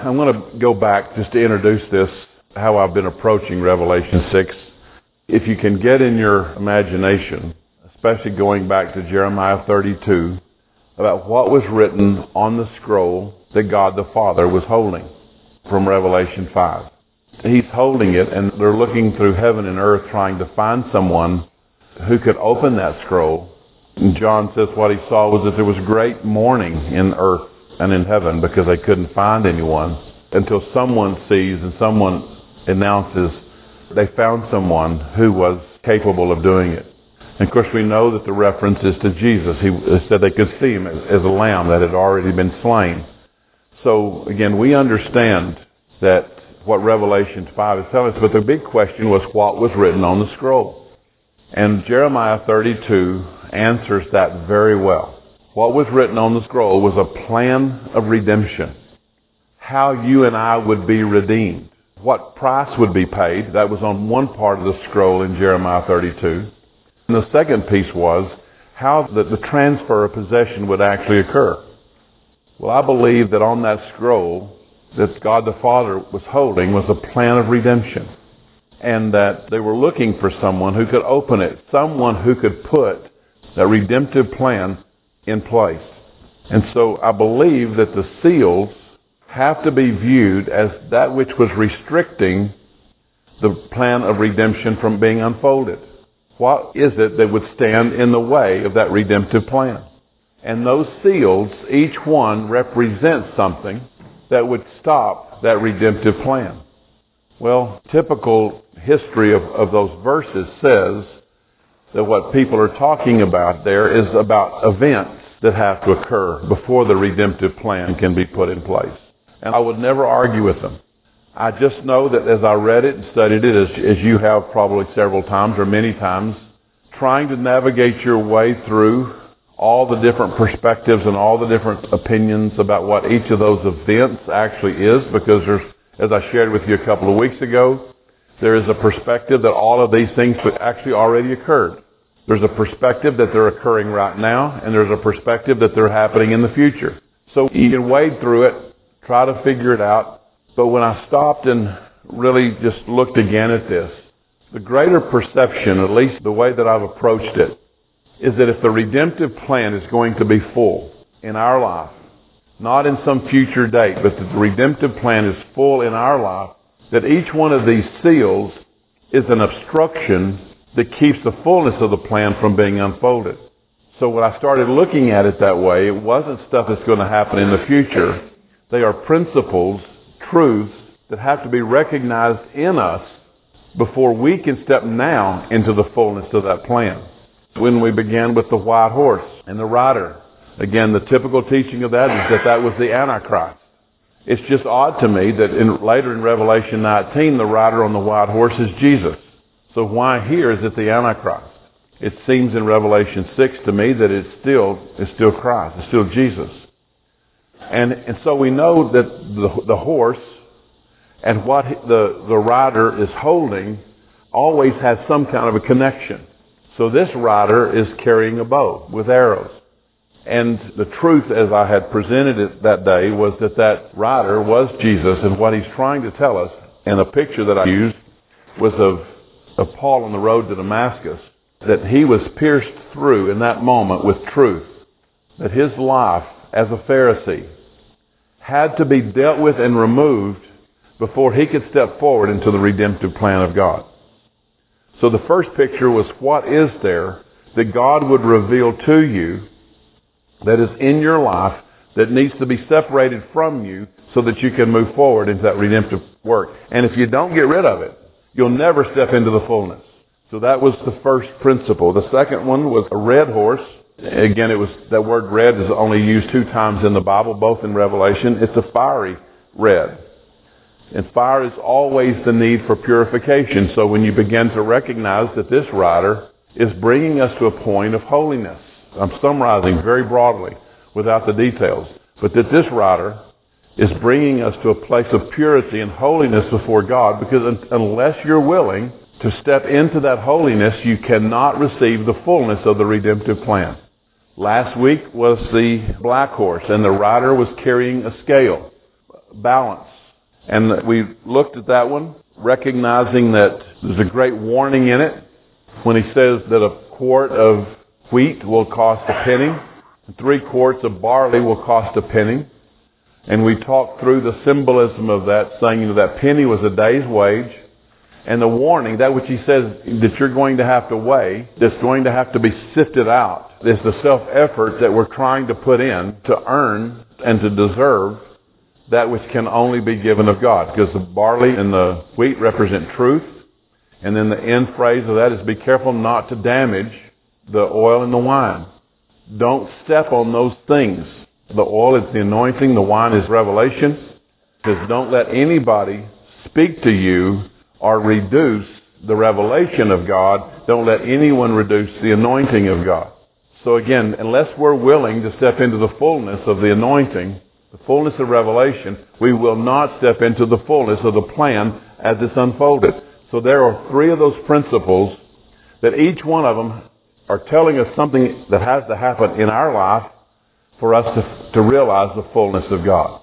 I'm going to go back just to introduce this, how I've been approaching Revelation 6. If you can get in your imagination, especially going back to Jeremiah 32, about what was written on the scroll that God the Father was holding from Revelation 5. He's holding it and they're looking through heaven and earth trying to find someone who could open that scroll. And John says what he saw was that there was great mourning in earth and in heaven because they couldn't find anyone until someone sees and someone announces they found someone who was capable of doing it. And of course we know that the reference is to Jesus. He said they could see him as a lamb that had already been slain. So again, we understand that what Revelation 5 is telling us, but the big question was what was written on the scroll. And Jeremiah 32 answers that very well. What was written on the scroll was a plan of redemption. How you and I would be redeemed. What price would be paid. That was on one part of the scroll in Jeremiah 32. And the second piece was how the, the transfer of possession would actually occur. Well, I believe that on that scroll that God the Father was holding was a plan of redemption. And that they were looking for someone who could open it, someone who could put that redemptive plan in place. And so I believe that the seals have to be viewed as that which was restricting the plan of redemption from being unfolded. What is it that would stand in the way of that redemptive plan? And those seals, each one represents something that would stop that redemptive plan. Well, typical history of, of those verses says that what people are talking about there is about events that have to occur before the redemptive plan can be put in place. And I would never argue with them. I just know that as I read it and studied it, as, as you have probably several times or many times, trying to navigate your way through all the different perspectives and all the different opinions about what each of those events actually is because there's, as I shared with you a couple of weeks ago, there is a perspective that all of these things actually already occurred. There's a perspective that they're occurring right now, and there's a perspective that they're happening in the future. So you can wade through it, try to figure it out. But when I stopped and really just looked again at this, the greater perception, at least the way that I've approached it, is that if the redemptive plan is going to be full in our life, not in some future date, but that the redemptive plan is full in our life, that each one of these seals is an obstruction that keeps the fullness of the plan from being unfolded. So when I started looking at it that way, it wasn't stuff that's going to happen in the future. They are principles, truths that have to be recognized in us before we can step now into the fullness of that plan when we began with the white horse and the rider. Again, the typical teaching of that is that that was the Antichrist. It's just odd to me that in, later in Revelation 19, the rider on the white horse is Jesus. So why here is it the Antichrist? It seems in Revelation 6 to me that it's still, it's still Christ. It's still Jesus. And, and so we know that the, the horse and what the, the rider is holding always has some kind of a connection. So this rider is carrying a bow with arrows. And the truth as I had presented it that day was that that rider was Jesus and what he's trying to tell us, and the picture that I used was of, of Paul on the road to Damascus, that he was pierced through in that moment with truth, that his life as a Pharisee had to be dealt with and removed before he could step forward into the redemptive plan of God. So the first picture was what is there that God would reveal to you that is in your life that needs to be separated from you so that you can move forward into that redemptive work. And if you don't get rid of it, you'll never step into the fullness. So that was the first principle. The second one was a red horse. Again, it was that word red is only used two times in the Bible, both in Revelation. It's a fiery red. And fire is always the need for purification. So when you begin to recognize that this rider is bringing us to a point of holiness, I'm summarizing very broadly without the details, but that this rider is bringing us to a place of purity and holiness before God because unless you're willing to step into that holiness, you cannot receive the fullness of the redemptive plan. Last week was the black horse and the rider was carrying a scale balance. And we looked at that one, recognizing that there's a great warning in it when he says that a quart of wheat will cost a penny, and three quarts of barley will cost a penny. And we talked through the symbolism of that, saying you know, that penny was a day's wage, and the warning, that which he says that you're going to have to weigh, that's going to have to be sifted out, is the self-effort that we're trying to put in to earn and to deserve that which can only be given of God. Because the barley and the wheat represent truth. And then the end phrase of that is be careful not to damage the oil and the wine. Don't step on those things. The oil is the anointing, the wine is revelation. It says don't let anybody speak to you or reduce the revelation of God. Don't let anyone reduce the anointing of God. So again, unless we're willing to step into the fullness of the anointing, the fullness of revelation, we will not step into the fullness of the plan as it's unfolded. So there are three of those principles that each one of them are telling us something that has to happen in our life for us to, to realize the fullness of God.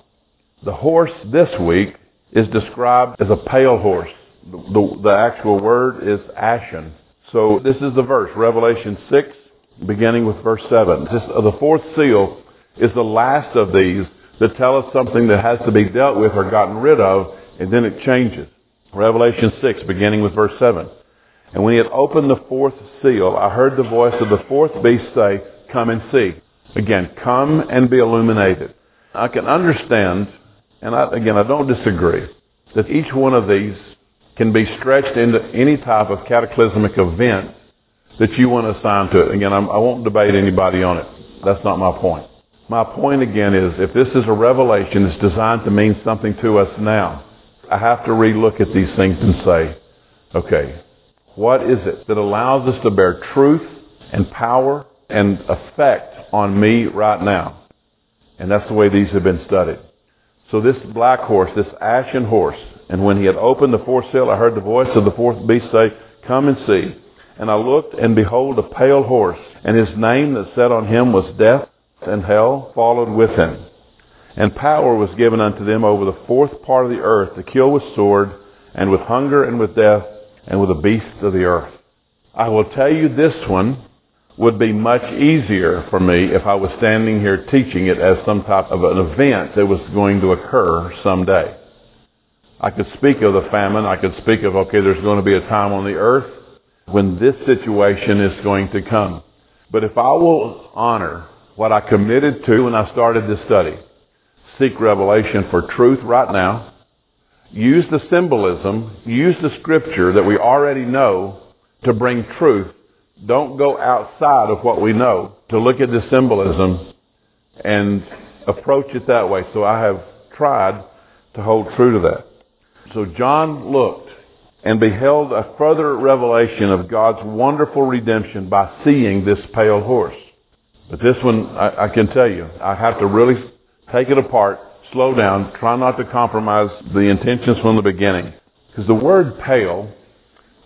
The horse this week is described as a pale horse. The, the, the actual word is ashen. So this is the verse, Revelation 6, beginning with verse 7. This, uh, the fourth seal is the last of these that tell us something that has to be dealt with or gotten rid of, and then it changes. Revelation 6, beginning with verse 7. And when he had opened the fourth seal, I heard the voice of the fourth beast say, Come and see. Again, come and be illuminated. I can understand, and I, again, I don't disagree, that each one of these can be stretched into any type of cataclysmic event that you want to assign to it. Again, I'm, I won't debate anybody on it. That's not my point. My point again is if this is a revelation, it's designed to mean something to us now. I have to relook at these things and say, okay, what is it that allows us to bear truth and power and effect on me right now? And that's the way these have been studied. So this black horse, this ashen horse, and when he had opened the fourth seal, I heard the voice of the fourth beast say, Come and see. And I looked, and behold, a pale horse, and his name that sat on him was Death, and hell followed with him. And power was given unto them over the fourth part of the earth to kill with sword, and with hunger, and with death, and with the beasts of the earth. I will tell you this one would be much easier for me if I was standing here teaching it as some type of an event that was going to occur someday. I could speak of the famine. I could speak of, okay, there's going to be a time on the earth when this situation is going to come. But if I will honor what I committed to when I started this study, seek revelation for truth right now, use the symbolism, use the scripture that we already know to bring truth. Don't go outside of what we know to look at the symbolism and approach it that way. So I have tried to hold true to that. So John looked and beheld a further revelation of God's wonderful redemption by seeing this pale horse. But this one, I, I can tell you, I have to really take it apart slow down. Try not to compromise the intentions from the beginning. Because the word pale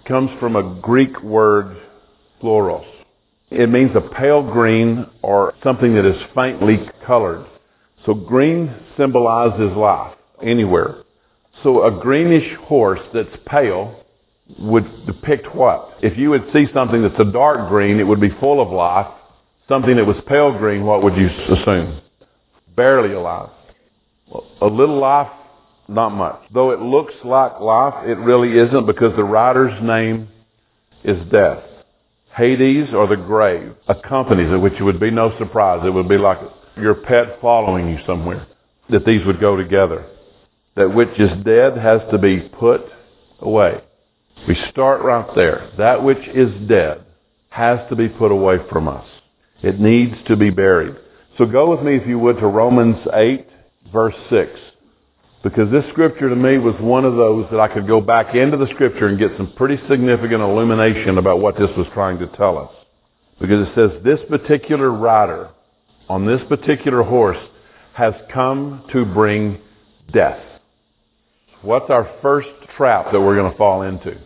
comes from a Greek word, chloros. It means a pale green or something that is faintly colored. So green symbolizes life anywhere. So a greenish horse that's pale would depict what? If you would see something that's a dark green, it would be full of life. Something that was pale green, what would you assume? Barely alive. A little life, not much. Though it looks like life, it really isn't because the rider's name is death. Hades or the grave accompanies it, which would be no surprise. It would be like your pet following you somewhere. That these would go together. That which is dead has to be put away. We start right there. That which is dead has to be put away from us. It needs to be buried. So go with me, if you would, to Romans 8, verse 6. Because this scripture to me was one of those that I could go back into the scripture and get some pretty significant illumination about what this was trying to tell us. Because it says this particular rider on this particular horse has come to bring death. What's our first trap that we're going to fall into?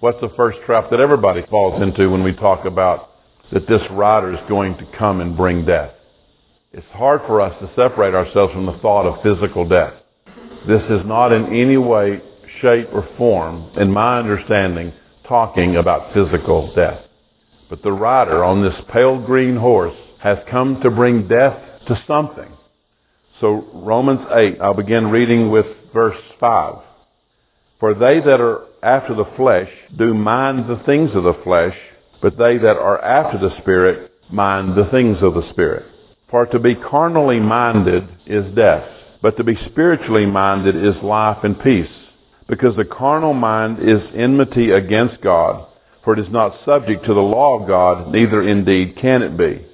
What's the first trap that everybody falls into when we talk about that this rider is going to come and bring death? It's hard for us to separate ourselves from the thought of physical death. This is not in any way, shape, or form, in my understanding, talking about physical death. But the rider on this pale green horse has come to bring death to something. So Romans 8, I'll begin reading with verse 5. For they that are after the flesh do mind the things of the flesh, but they that are after the Spirit mind the things of the Spirit. For to be carnally minded is death, but to be spiritually minded is life and peace. Because the carnal mind is enmity against God, for it is not subject to the law of God, neither indeed can it be.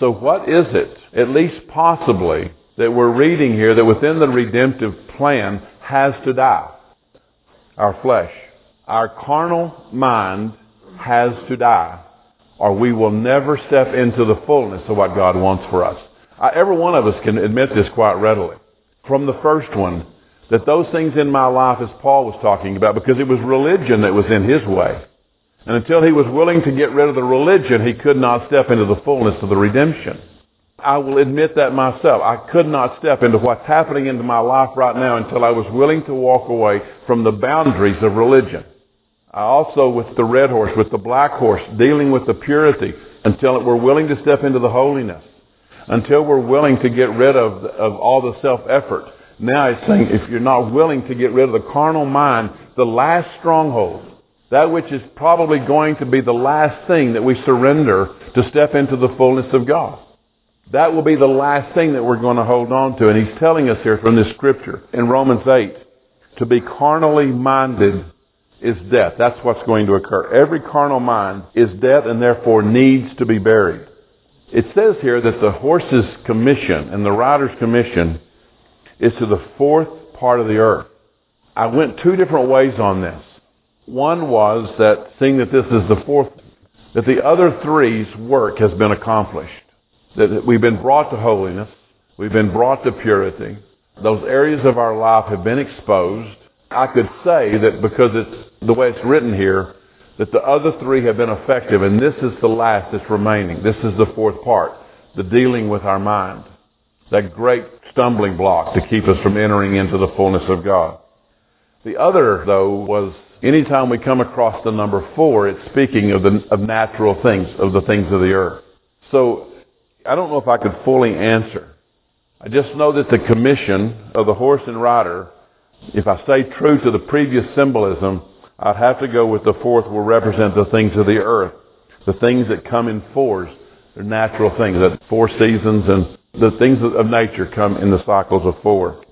So what is it, at least possibly, that we're reading here that within the redemptive plan has to die? Our flesh. Our carnal mind has to die or we will never step into the fullness of what God wants for us. I, every one of us can admit this quite readily. From the first one, that those things in my life, as Paul was talking about, because it was religion that was in his way. And until he was willing to get rid of the religion, he could not step into the fullness of the redemption. I will admit that myself. I could not step into what's happening into my life right now until I was willing to walk away from the boundaries of religion. I also, with the red horse, with the black horse, dealing with the purity until we're willing to step into the holiness. Until we're willing to get rid of, of all the self-effort. Now he's saying if you're not willing to get rid of the carnal mind, the last stronghold, that which is probably going to be the last thing that we surrender to step into the fullness of God. That will be the last thing that we're going to hold on to. And he's telling us here from this scripture in Romans 8 to be carnally minded is death. That's what's going to occur. Every carnal mind is death and therefore needs to be buried. It says here that the horse's commission and the rider's commission is to the fourth part of the earth. I went two different ways on this. One was that seeing that this is the fourth, that the other three's work has been accomplished. That we've been brought to holiness. We've been brought to purity. Those areas of our life have been exposed. I could say that because it's the way it's written here, that the other three have been effective, and this is the last that's remaining. This is the fourth part, the dealing with our mind. That great stumbling block to keep us from entering into the fullness of God. The other, though, was anytime we come across the number four, it's speaking of, the, of natural things, of the things of the earth. So I don't know if I could fully answer. I just know that the commission of the horse and rider, if I stay true to the previous symbolism, I'd have to go with the fourth will represent the things of the earth, the things that come in fours. They're natural things, that four seasons and the things of nature come in the cycles of four.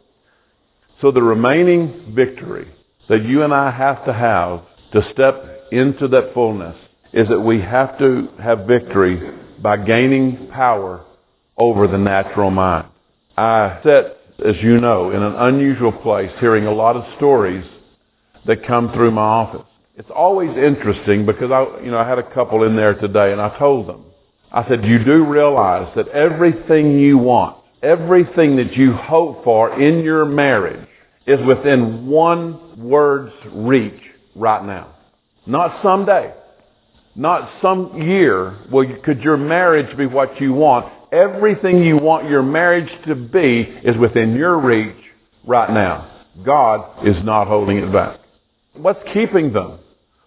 So the remaining victory that you and I have to have to step into that fullness is that we have to have victory by gaining power over the natural mind. I sat, as you know, in an unusual place hearing a lot of stories that come through my office. It's always interesting because I, you know, I had a couple in there today and I told them, I said, you do realize that everything you want, everything that you hope for in your marriage is within one word's reach right now. Not someday. Not some year. Well, could your marriage be what you want? Everything you want your marriage to be is within your reach right now. God is not holding it back. What's keeping them?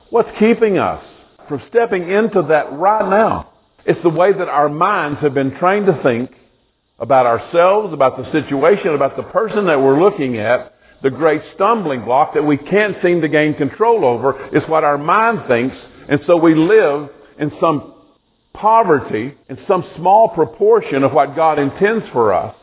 What's keeping us from stepping into that right now? It's the way that our minds have been trained to think about ourselves, about the situation, about the person that we're looking at. The great stumbling block that we can't seem to gain control over is what our mind thinks. And so we live in some poverty, in some small proportion of what God intends for us,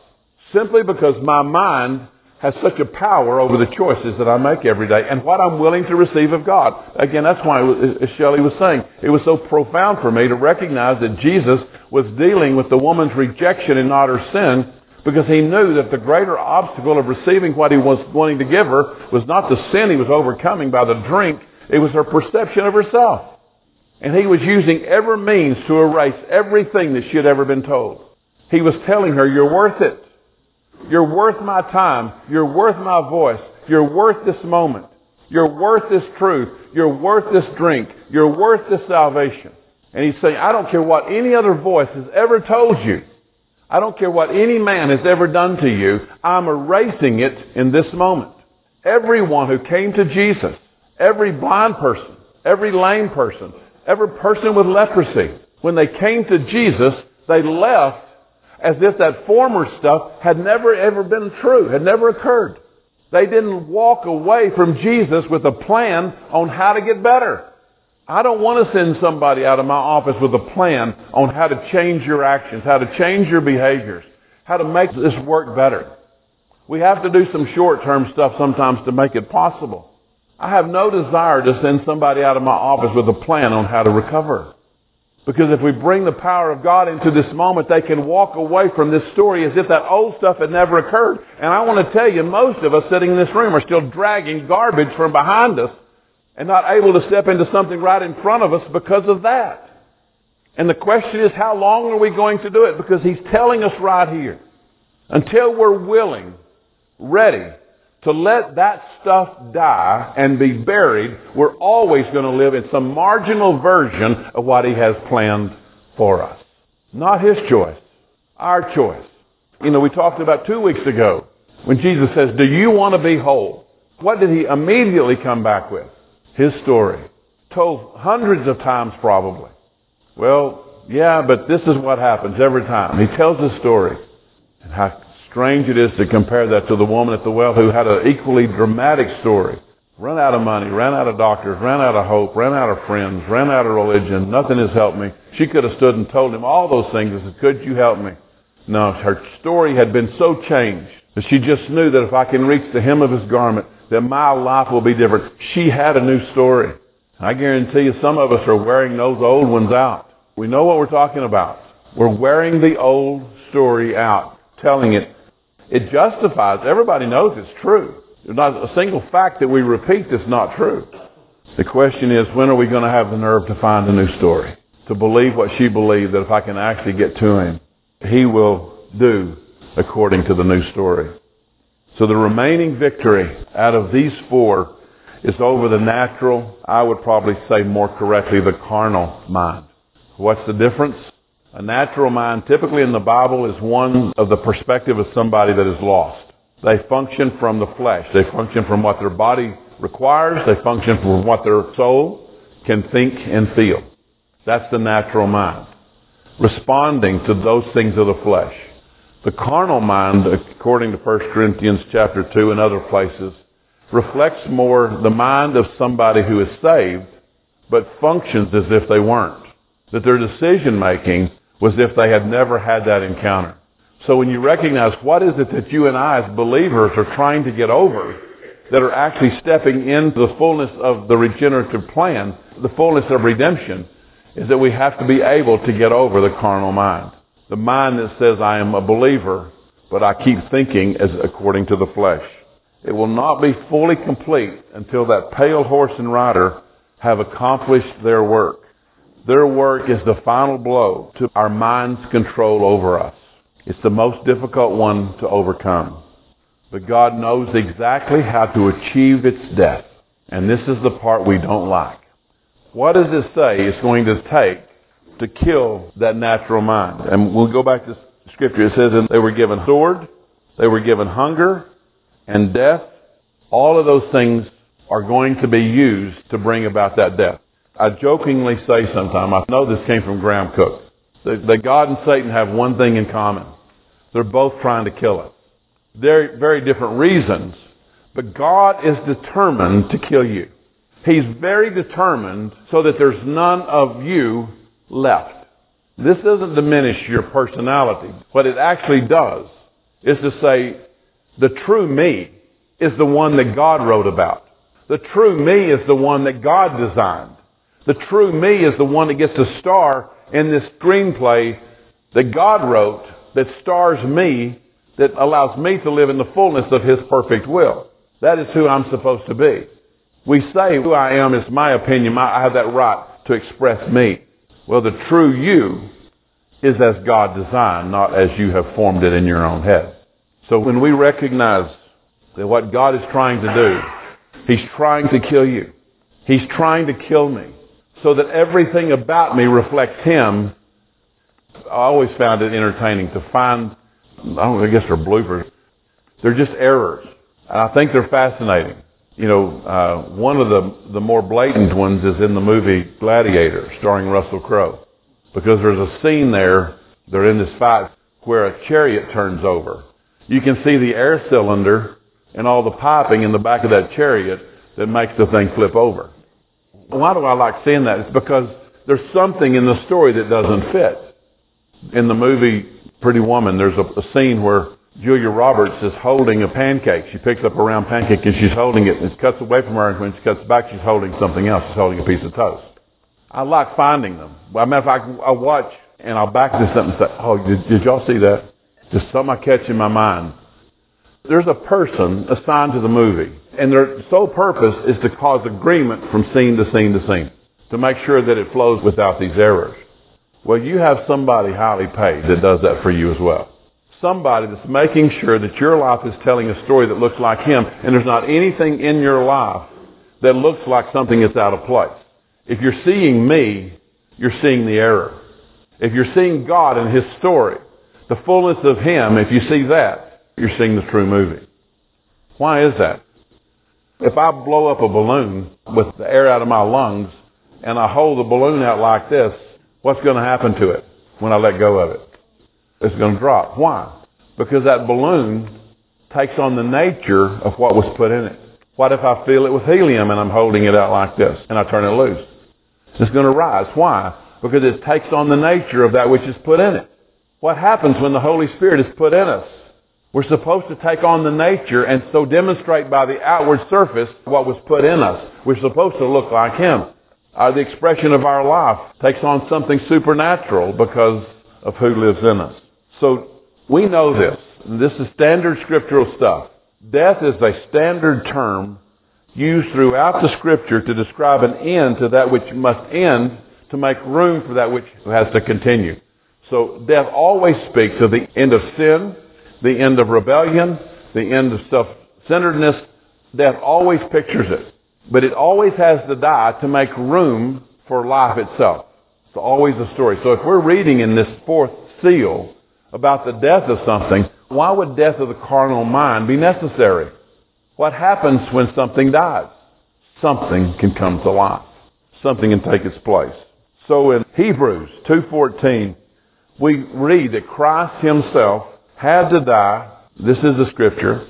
simply because my mind has such a power over the choices that I make every day and what I'm willing to receive of God. Again, that's why, as Shelley was saying, it was so profound for me to recognize that Jesus was dealing with the woman's rejection and not her sin because he knew that the greater obstacle of receiving what he was wanting to give her was not the sin he was overcoming by the drink, it was her perception of herself. And he was using every means to erase everything that she had ever been told. He was telling her, you're worth it. You're worth my time. You're worth my voice. You're worth this moment. You're worth this truth. You're worth this drink. You're worth this salvation. And he's saying, I don't care what any other voice has ever told you. I don't care what any man has ever done to you. I'm erasing it in this moment. Everyone who came to Jesus, every blind person, every lame person, every person with leprosy, when they came to Jesus, they left as if that former stuff had never ever been true, had never occurred. They didn't walk away from Jesus with a plan on how to get better. I don't want to send somebody out of my office with a plan on how to change your actions, how to change your behaviors, how to make this work better. We have to do some short-term stuff sometimes to make it possible. I have no desire to send somebody out of my office with a plan on how to recover. Because if we bring the power of God into this moment, they can walk away from this story as if that old stuff had never occurred. And I want to tell you, most of us sitting in this room are still dragging garbage from behind us and not able to step into something right in front of us because of that. And the question is, how long are we going to do it? Because he's telling us right here, until we're willing, ready, to let that stuff die and be buried, we're always going to live in some marginal version of what he has planned for us. Not his choice, our choice. You know, we talked about two weeks ago when Jesus says, do you want to be whole? What did he immediately come back with? His story. Told hundreds of times probably. Well, yeah, but this is what happens every time. He tells his story. And how strange it is to compare that to the woman at the well who had an equally dramatic story. Ran out of money, ran out of doctors, ran out of hope, ran out of friends, ran out of religion. Nothing has helped me. She could have stood and told him all those things and said, could you help me? No, her story had been so changed that she just knew that if I can reach the hem of his garment, that my life will be different. She had a new story. I guarantee you some of us are wearing those old ones out. We know what we're talking about. We're wearing the old story out, telling it it justifies. Everybody knows it's true. There's not a single fact that we repeat that's not true. The question is, when are we going to have the nerve to find a new story? To believe what she believed, that if I can actually get to him, he will do according to the new story. So the remaining victory out of these four is over the natural, I would probably say more correctly, the carnal mind. What's the difference? A natural mind, typically in the Bible, is one of the perspective of somebody that is lost. They function from the flesh. They function from what their body requires. They function from what their soul can think and feel. That's the natural mind. Responding to those things of the flesh. The carnal mind, according to 1 Corinthians chapter 2 and other places, reflects more the mind of somebody who is saved, but functions as if they weren't. That their decision making was if they had never had that encounter. So when you recognize what is it that you and I as believers are trying to get over that are actually stepping into the fullness of the regenerative plan, the fullness of redemption, is that we have to be able to get over the carnal mind. The mind that says I am a believer, but I keep thinking as according to the flesh. It will not be fully complete until that pale horse and rider have accomplished their work. Their work is the final blow to our mind's control over us. It's the most difficult one to overcome. But God knows exactly how to achieve its death. And this is the part we don't like. What does it say it's going to take to kill that natural mind? And we'll go back to scripture. It says they were given sword, they were given hunger, and death. All of those things are going to be used to bring about that death. I jokingly say sometimes, I know this came from Graham Cooke, that, that God and Satan have one thing in common. They're both trying to kill us. Very, very different reasons, but God is determined to kill you. He's very determined so that there's none of you left. This doesn't diminish your personality. What it actually does is to say, the true me is the one that God wrote about. The true me is the one that God designed. The true me is the one that gets to star in this screenplay that God wrote that stars me, that allows me to live in the fullness of His perfect will. That is who I'm supposed to be. We say who I am is my opinion. I have that right to express me. Well, the true you is as God designed, not as you have formed it in your own head. So when we recognize that what God is trying to do, He's trying to kill you. He's trying to kill me so that everything about me reflects Him, I always found it entertaining to find, I don't I guess they're bloopers. They're just errors. And I think they're fascinating. You know, uh, one of the, the more blatant ones is in the movie Gladiator, starring Russell Crowe. Because there's a scene there, they're in this fight, where a chariot turns over. You can see the air cylinder and all the piping in the back of that chariot that makes the thing flip over. Why do I like seeing that? It's because there's something in the story that doesn't fit. In the movie Pretty Woman, there's a, a scene where Julia Roberts is holding a pancake. She picks up a round pancake and she's holding it. And it cuts away from her, and when she cuts back, she's holding something else. She's holding a piece of toast. I like finding them. A matter of fact, I watch and I'll back this up and say, "Oh, did, did y'all see that?" Just something I catch in my mind. There's a person assigned to the movie, and their sole purpose is to cause agreement from scene to scene to scene, to make sure that it flows without these errors. Well, you have somebody highly paid that does that for you as well. Somebody that's making sure that your life is telling a story that looks like him, and there's not anything in your life that looks like something that's out of place. If you're seeing me, you're seeing the error. If you're seeing God and His story, the fullness of Him, if you see that, you're seeing the true movie. Why is that? If I blow up a balloon with the air out of my lungs and I hold the balloon out like this, what's going to happen to it when I let go of it? It's going to drop. Why? Because that balloon takes on the nature of what was put in it. What if I fill it with helium and I'm holding it out like this and I turn it loose? It's going to rise. Why? Because it takes on the nature of that which is put in it. What happens when the Holy Spirit is put in us? We're supposed to take on the nature and so demonstrate by the outward surface what was put in us. We're supposed to look like Him. Uh, the expression of our life takes on something supernatural because of who lives in us. So we know this. This is standard scriptural stuff. Death is a standard term used throughout the scripture to describe an end to that which must end to make room for that which has to continue. So death always speaks of the end of sin, the end of rebellion, the end of self-centeredness. Death always pictures it. But it always has to die to make room for life itself. It's always a story. So if we're reading in this fourth seal about the death of something, why would death of the carnal mind be necessary? What happens when something dies? Something can come to life. Something can take its place. So in Hebrews 2.14, we read that Christ himself had to die, this is the scripture,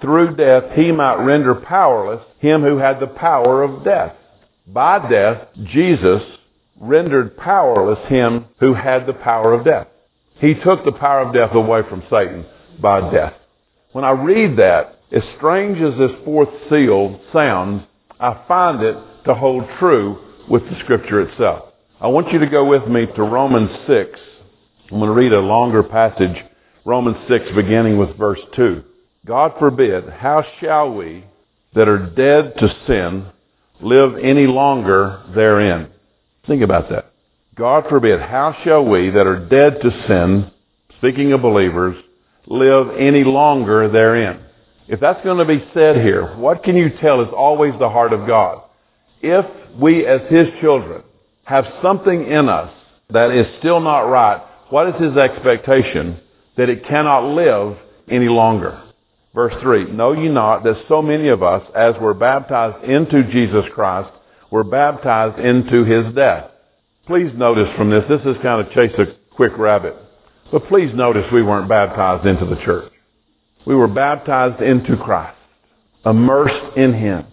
through death he might render powerless him who had the power of death. By death, Jesus rendered powerless him who had the power of death. He took the power of death away from Satan by death. When I read that, as strange as this fourth seal sounds, I find it to hold true with the scripture itself. I want you to go with me to Romans 6. I'm going to read a longer passage, Romans 6, beginning with verse 2. God forbid, how shall we that are dead to sin live any longer therein? Think about that. God forbid, how shall we that are dead to sin, speaking of believers, live any longer therein? If that's going to be said here, what can you tell is always the heart of God? If we as His children have something in us that is still not right, what is His expectation? That it cannot live any longer. Verse 3, Know ye not that so many of us, as were baptized into Jesus Christ, were baptized into His death? Please notice from this, this is kind of chase a quick rabbit. But please notice we weren't baptized into the church. We were baptized into Christ, immersed in Him.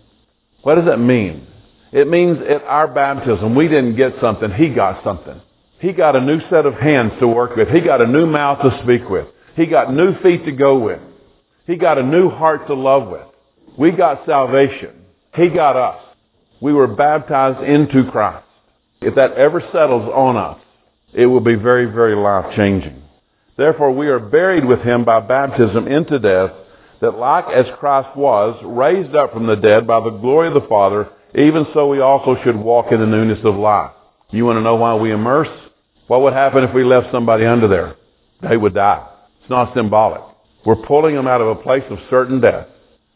What does that mean? It means at our baptism, we didn't get something, He got something. He got a new set of hands to work with. He got a new mouth to speak with. He got new feet to go with. He got a new heart to love with. We got salvation. He got us. We were baptized into Christ. If that ever settles on us, it will be very, very life changing. Therefore, we are buried with him by baptism into death, that like as Christ was raised up from the dead by the glory of the Father, even so we also should walk in the newness of life. You want to know why we immerse? What would happen if we left somebody under there? They would die. It's not symbolic. We're pulling them out of a place of certain death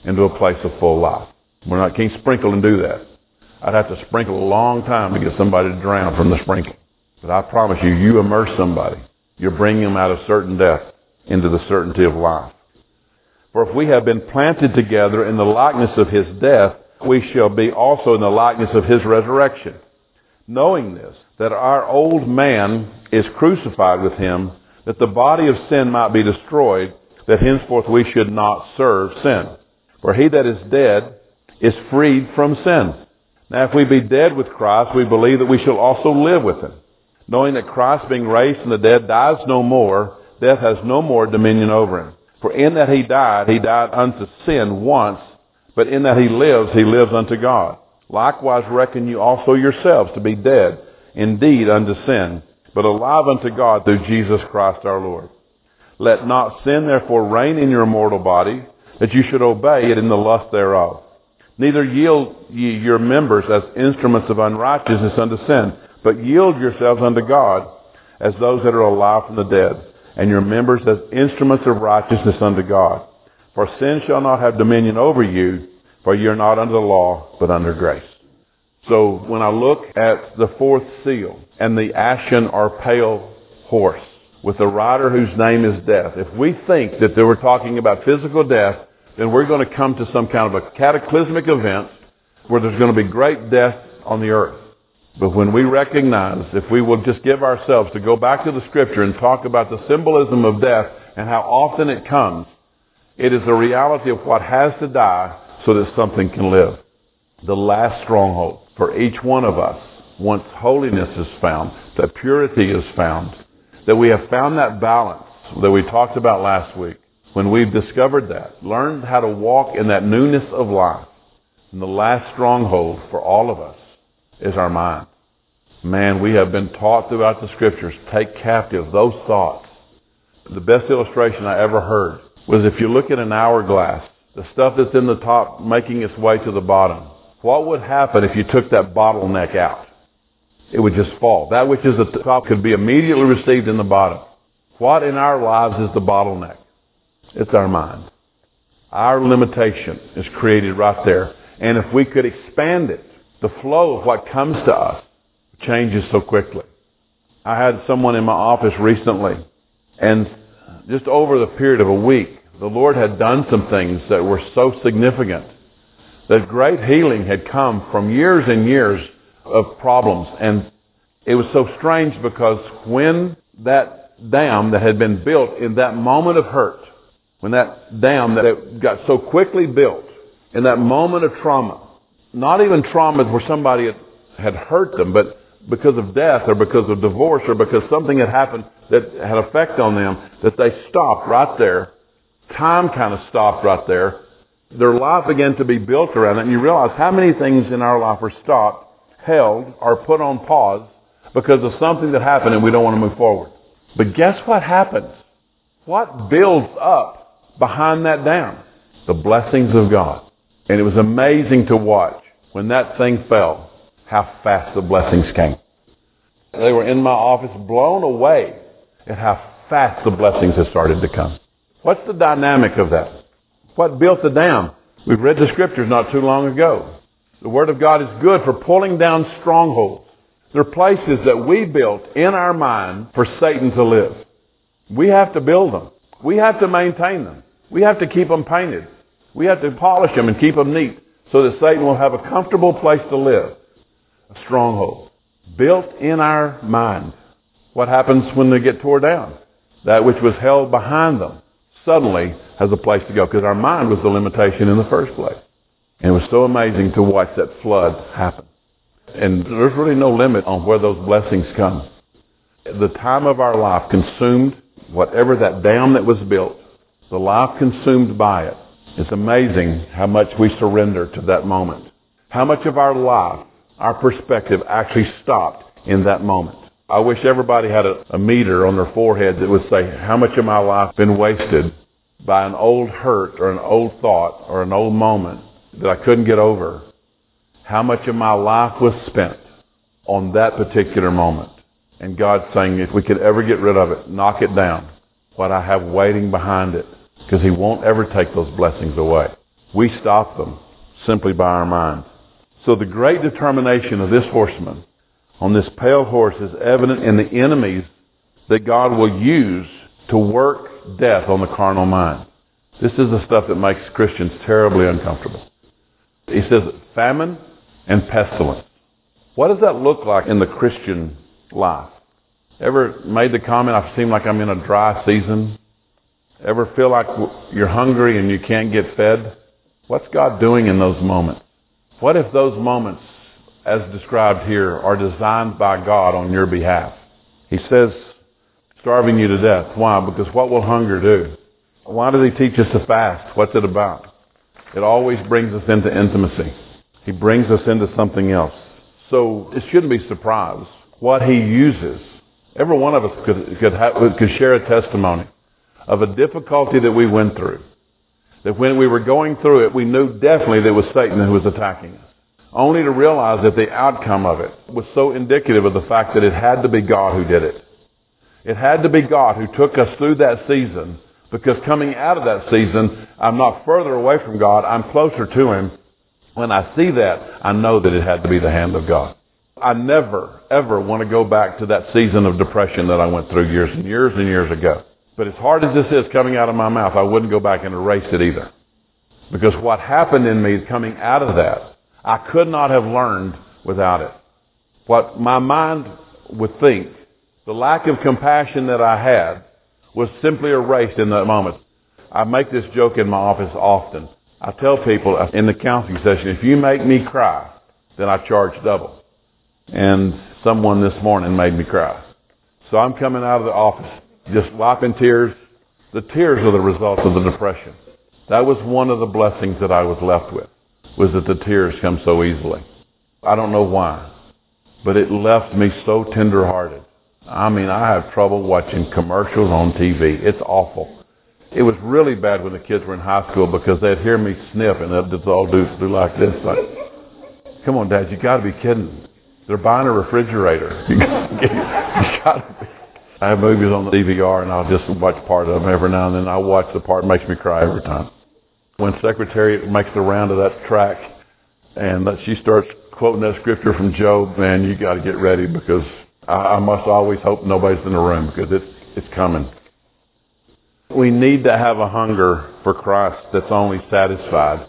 into a place of full life. We're not can't sprinkle and do that. I'd have to sprinkle a long time to get somebody to drown from the sprinkling. But I promise you, you immerse somebody, You're bringing them out of certain death into the certainty of life. For if we have been planted together in the likeness of his death, we shall be also in the likeness of his resurrection. Knowing this, that our old man is crucified with him, that the body of sin might be destroyed, that henceforth we should not serve sin. For he that is dead is freed from sin. Now if we be dead with Christ, we believe that we shall also live with him. Knowing that Christ being raised from the dead dies no more, death has no more dominion over him. For in that he died, he died unto sin once, but in that he lives, he lives unto God. Likewise reckon you also yourselves to be dead, indeed unto sin, but alive unto God through Jesus Christ our Lord. Let not sin therefore reign in your mortal body, that you should obey it in the lust thereof. Neither yield ye your members as instruments of unrighteousness unto sin, but yield yourselves unto God as those that are alive from the dead, and your members as instruments of righteousness unto God. For sin shall not have dominion over you, for you are not under the law, but under grace. So when I look at the fourth seal and the ashen or pale horse with a rider whose name is death, if we think that they were talking about physical death, then we're going to come to some kind of a cataclysmic event where there's going to be great death on the earth. But when we recognize, if we will just give ourselves to go back to the scripture and talk about the symbolism of death and how often it comes, it is a reality of what has to die so that something can live. The last stronghold for each one of us, once holiness is found, that purity is found, that we have found that balance that we talked about last week, when we've discovered that, learned how to walk in that newness of life, and the last stronghold for all of us is our mind. Man, we have been taught throughout the scriptures, take captive those thoughts. The best illustration I ever heard was if you look at an hourglass, the stuff that's in the top making its way to the bottom, what would happen if you took that bottleneck out? It would just fall. That which is at the top could be immediately received in the bottom. What in our lives is the bottleneck? It's our mind. Our limitation is created right there. And if we could expand it, the flow of what comes to us changes so quickly. I had someone in my office recently, and just over the period of a week, the Lord had done some things that were so significant that great healing had come from years and years of problems. And it was so strange because when that dam that had been built in that moment of hurt, when that dam that got so quickly built, in that moment of trauma, not even traumas where somebody had, hurt them, but because of death or because of divorce or because something had happened that had effect on them, that they stopped right there. Time kind of stopped right there. Their life began to be built around it, and you realize how many things in our life are stopped, held, or put on pause because of something that happened and we don't want to move forward. But guess what happens? What builds up behind that dam? The blessings of God. And it was amazing to watch when that thing fell, how fast the blessings came. They were in my office blown away at how fast the blessings had started to come. What's the dynamic of that? What built the dam? We've read the scriptures not too long ago. The Word of God is good for pulling down strongholds. There are places that we built in our mind for Satan to live. We have to build them. We have to maintain them. We have to keep them painted. We have to polish them and keep them neat so that Satan will have a comfortable place to live. A stronghold. Built in our mind. What happens when they get tore down? That which was held behind them suddenly has a place to go because our mind was the limitation in the first place. And it was so amazing to watch that flood happen. And there's really no limit on where those blessings come. The time of our life consumed whatever that dam that was built, the life consumed by it, it's amazing how much we surrender to that moment. How much of our life, our perspective actually stopped in that moment. I wish everybody had a, a meter on their forehead that would say, how much of my life been wasted by an old hurt or an old thought or an old moment that I couldn't get over. How much of my life was spent on that particular moment. And God saying, if we could ever get rid of it, knock it down. What I have waiting behind it because he won't ever take those blessings away. We stop them simply by our mind. So the great determination of this horseman on this pale horse is evident in the enemies that God will use to work death on the carnal mind. This is the stuff that makes Christians terribly uncomfortable. He says famine and pestilence. What does that look like in the Christian life? Ever made the comment, I seem like I'm in a dry season? Ever feel like you're hungry and you can't get fed? What's God doing in those moments? What if those moments, as described here, are designed by God on your behalf? He says, starving you to death. Why? Because what will hunger do? Why does he teach us to fast? What's it about? It always brings us into intimacy. He brings us into something else. So it shouldn't be surprised what he uses. Every one of us could, could, could share a testimony of a difficulty that we went through. That when we were going through it, we knew definitely that it was Satan who was attacking us. Only to realize that the outcome of it was so indicative of the fact that it had to be God who did it. It had to be God who took us through that season because coming out of that season, I'm not further away from God, I'm closer to Him. When I see that, I know that it had to be the hand of God. I never, ever want to go back to that season of depression that I went through years and years and years ago. But as hard as this is coming out of my mouth, I wouldn't go back and erase it either. Because what happened in me coming out of that, I could not have learned without it. What my mind would think, the lack of compassion that I had, was simply erased in that moment. I make this joke in my office often. I tell people in the counseling session, if you make me cry, then I charge double. And someone this morning made me cry. So I'm coming out of the office just wiping tears. The tears are the result of the depression. That was one of the blessings that I was left with, was that the tears come so easily. I don't know why, but it left me so tenderhearted. I mean, I have trouble watching commercials on TV. It's awful. It was really bad when the kids were in high school because they'd hear me sniff and they'd just all do, do like this. Like, come on, Dad, you got to be kidding. They're buying a refrigerator. you got to be. I have movies on the DVR and I'll just watch part of them every now and then. I watch the part that makes me cry every time. When Secretariat makes the round of that track and that she starts quoting that scripture from Job, man, you got to get ready because I, I must always hope nobody's in the room because it's, it's coming. We need to have a hunger for Christ that's only satisfied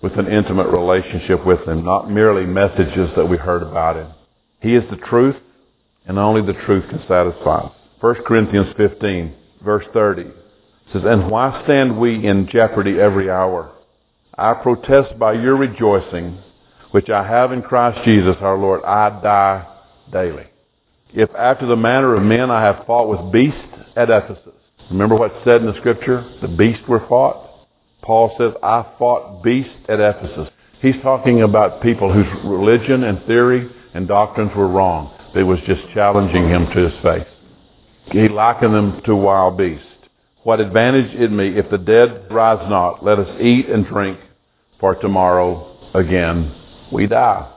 with an intimate relationship with Him, not merely messages that we heard about Him. He is the truth, and only the truth can satisfy us. 1 Corinthians 15, verse 30 says, And why stand we in jeopardy every hour? I protest by your rejoicing, which I have in Christ Jesus our Lord, I die daily. If after the manner of men I have fought with beasts at Ephesus. Remember what's said in the scripture? The beasts were fought. Paul says, I fought beasts at Ephesus. He's talking about people whose religion and theory and doctrines were wrong. It was just challenging him to his face. He likened them to wild beasts. What advantage in me if the dead rise not? Let us eat and drink, for tomorrow again we die.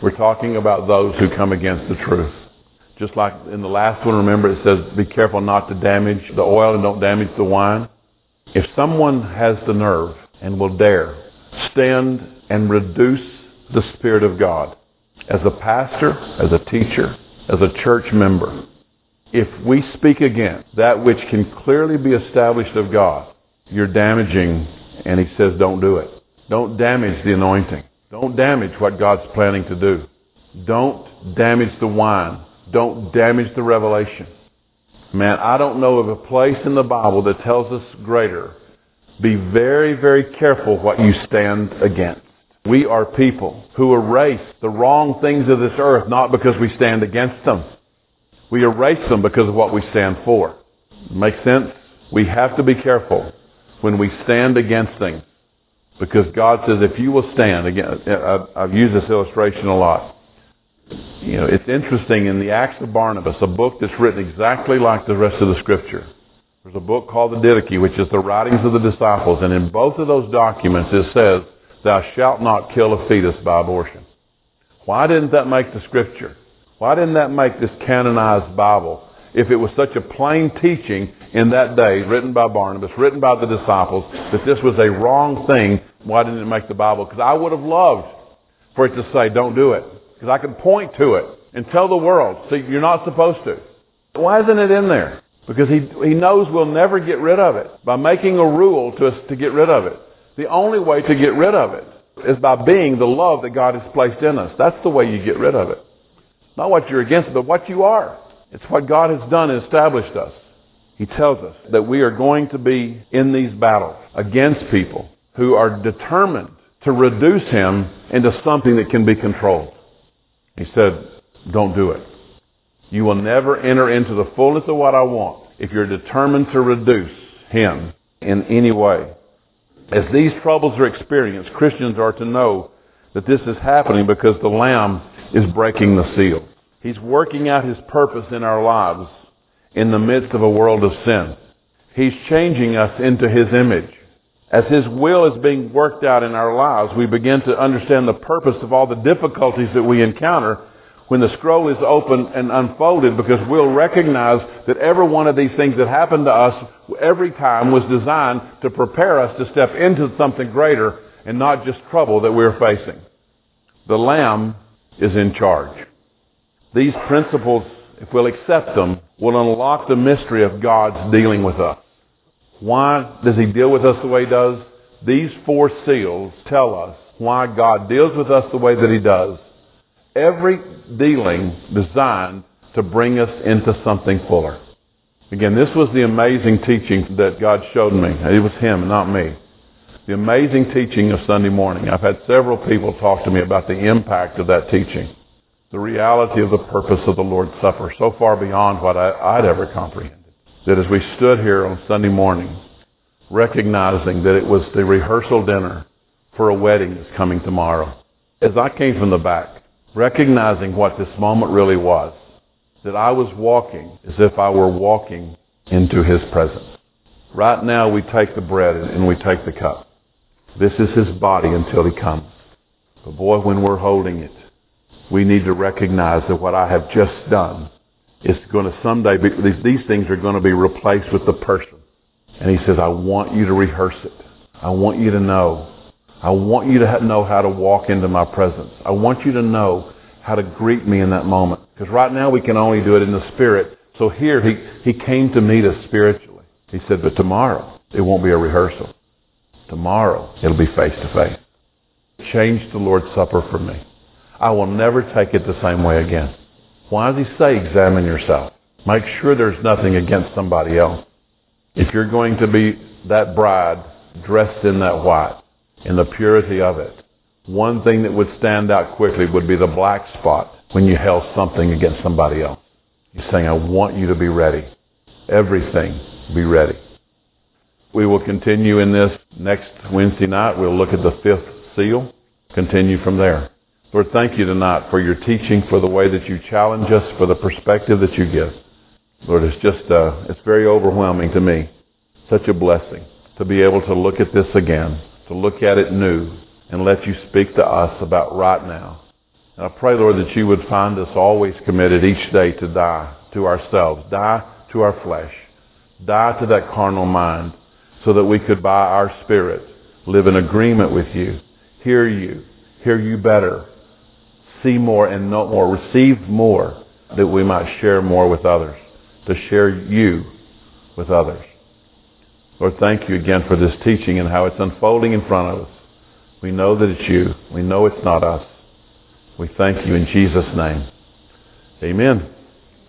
We're talking about those who come against the truth. Just like in the last one, remember it says, be careful not to damage the oil and don't damage the wine. If someone has the nerve and will dare stand and reduce the Spirit of God as a pastor, as a teacher, as a church member, if we speak against that which can clearly be established of God, you're damaging, and he says don't do it. Don't damage the anointing. Don't damage what God's planning to do. Don't damage the wine. Don't damage the revelation. Man, I don't know of a place in the Bible that tells us greater. Be very, very careful what you stand against. We are people who erase the wrong things of this earth not because we stand against them. We erase them because of what we stand for. Make sense? We have to be careful when we stand against things. Because God says if you will stand, again, I've used this illustration a lot you know, it's interesting in the Acts of Barnabas, a book that's written exactly like the rest of the Scripture. There's a book called the Didache, which is the writings of the disciples, and in both of those documents it says, "Thou shalt not kill a fetus by abortion." Why didn't that make the Scripture? Why didn't that make this canonized Bible? If it was such a plain teaching in that day, written by Barnabas, written by the disciples, that this was a wrong thing, why didn't it make the Bible? Because I would have loved for it to say, don't do it. Because I can point to it and tell the world, see, you're not supposed to. Why isn't it in there? Because he, he knows we'll never get rid of it by making a rule to us to get rid of it. The only way to get rid of it is by being the love that God has placed in us. That's the way you get rid of it. Not what you're against, but what you are. It's what God has done and established us. He tells us that we are going to be in these battles against people who are determined to reduce him into something that can be controlled. He said, don't do it. You will never enter into the fullness of what I want if you're determined to reduce him in any way. As these troubles are experienced, Christians are to know that this is happening because the Lamb is breaking the seal. He's working out his purpose in our lives in the midst of a world of sin. He's changing us into his image. As his will is being worked out in our lives, we begin to understand the purpose of all the difficulties that we encounter when the scroll is opened and unfolded because we'll recognize that every one of these things that happened to us every time was designed to prepare us to step into something greater and not just trouble that we're facing. The Lamb is in charge. These principles, if we'll accept them, will unlock the mystery of God's dealing with us. Why does he deal with us the way he does? These four seals tell us why God deals with us the way that he does every dealing designed to bring us into something fuller. Again, this was the amazing teaching that God showed me. It was Him, not me. The amazing teaching of Sunday morning. I've had several people talk to me about the impact of that teaching. The reality of the purpose of the Lord's Supper, so far beyond what I, would ever comprehended. That as we stood here on Sunday morning, recognizing that it was the rehearsal dinner for a wedding that's coming tomorrow. As I came from the back, recognizing what this moment really was, that I was walking as if I were walking into his presence. Right now we take the bread and we take the cup. This is his body until he comes. But boy, when we're holding it, we need to recognize that what I have just done is going to someday be, these, things are going to be replaced with the person. And he says, I want you to rehearse it. I want you to know I want you to know how to walk into my presence. I want you to know how to greet me in that moment. Because right now we can only do it in the spirit. So here he, he came to meet us spiritually. He said, but tomorrow it won't be a rehearsal. Tomorrow it'll be face to face. Change the Lord's Supper for me. I will never take it the same way again. Why does he say examine yourself? Make sure there's nothing against somebody else. If you're going to be that bride dressed in that white, in the purity of it. One thing that would stand out quickly would be the black spot when you held something against somebody else. He's saying, I want you to be ready. Everything, be ready. We will continue in this next Wednesday night. We'll look at the fifth seal, continue from there. Lord, thank you tonight for your teaching, for the way that you challenge us, for the perspective that you give. Lord, it's just, uh, it's very overwhelming to me. Such a blessing to be able to look at this again to look at it new and let you speak to us about right now. And I pray, Lord, that you would find us always committed each day to die to ourselves, die to our flesh, die to that carnal mind, so that we could, by our spirit, live in agreement with you, hear you, hear you better, see more and know more, receive more, that we might share more with others, to share you with others. Lord, thank you again for this teaching and how it's unfolding in front of us. We know that it's you. We know it's not us. We thank you in Jesus' name. Amen.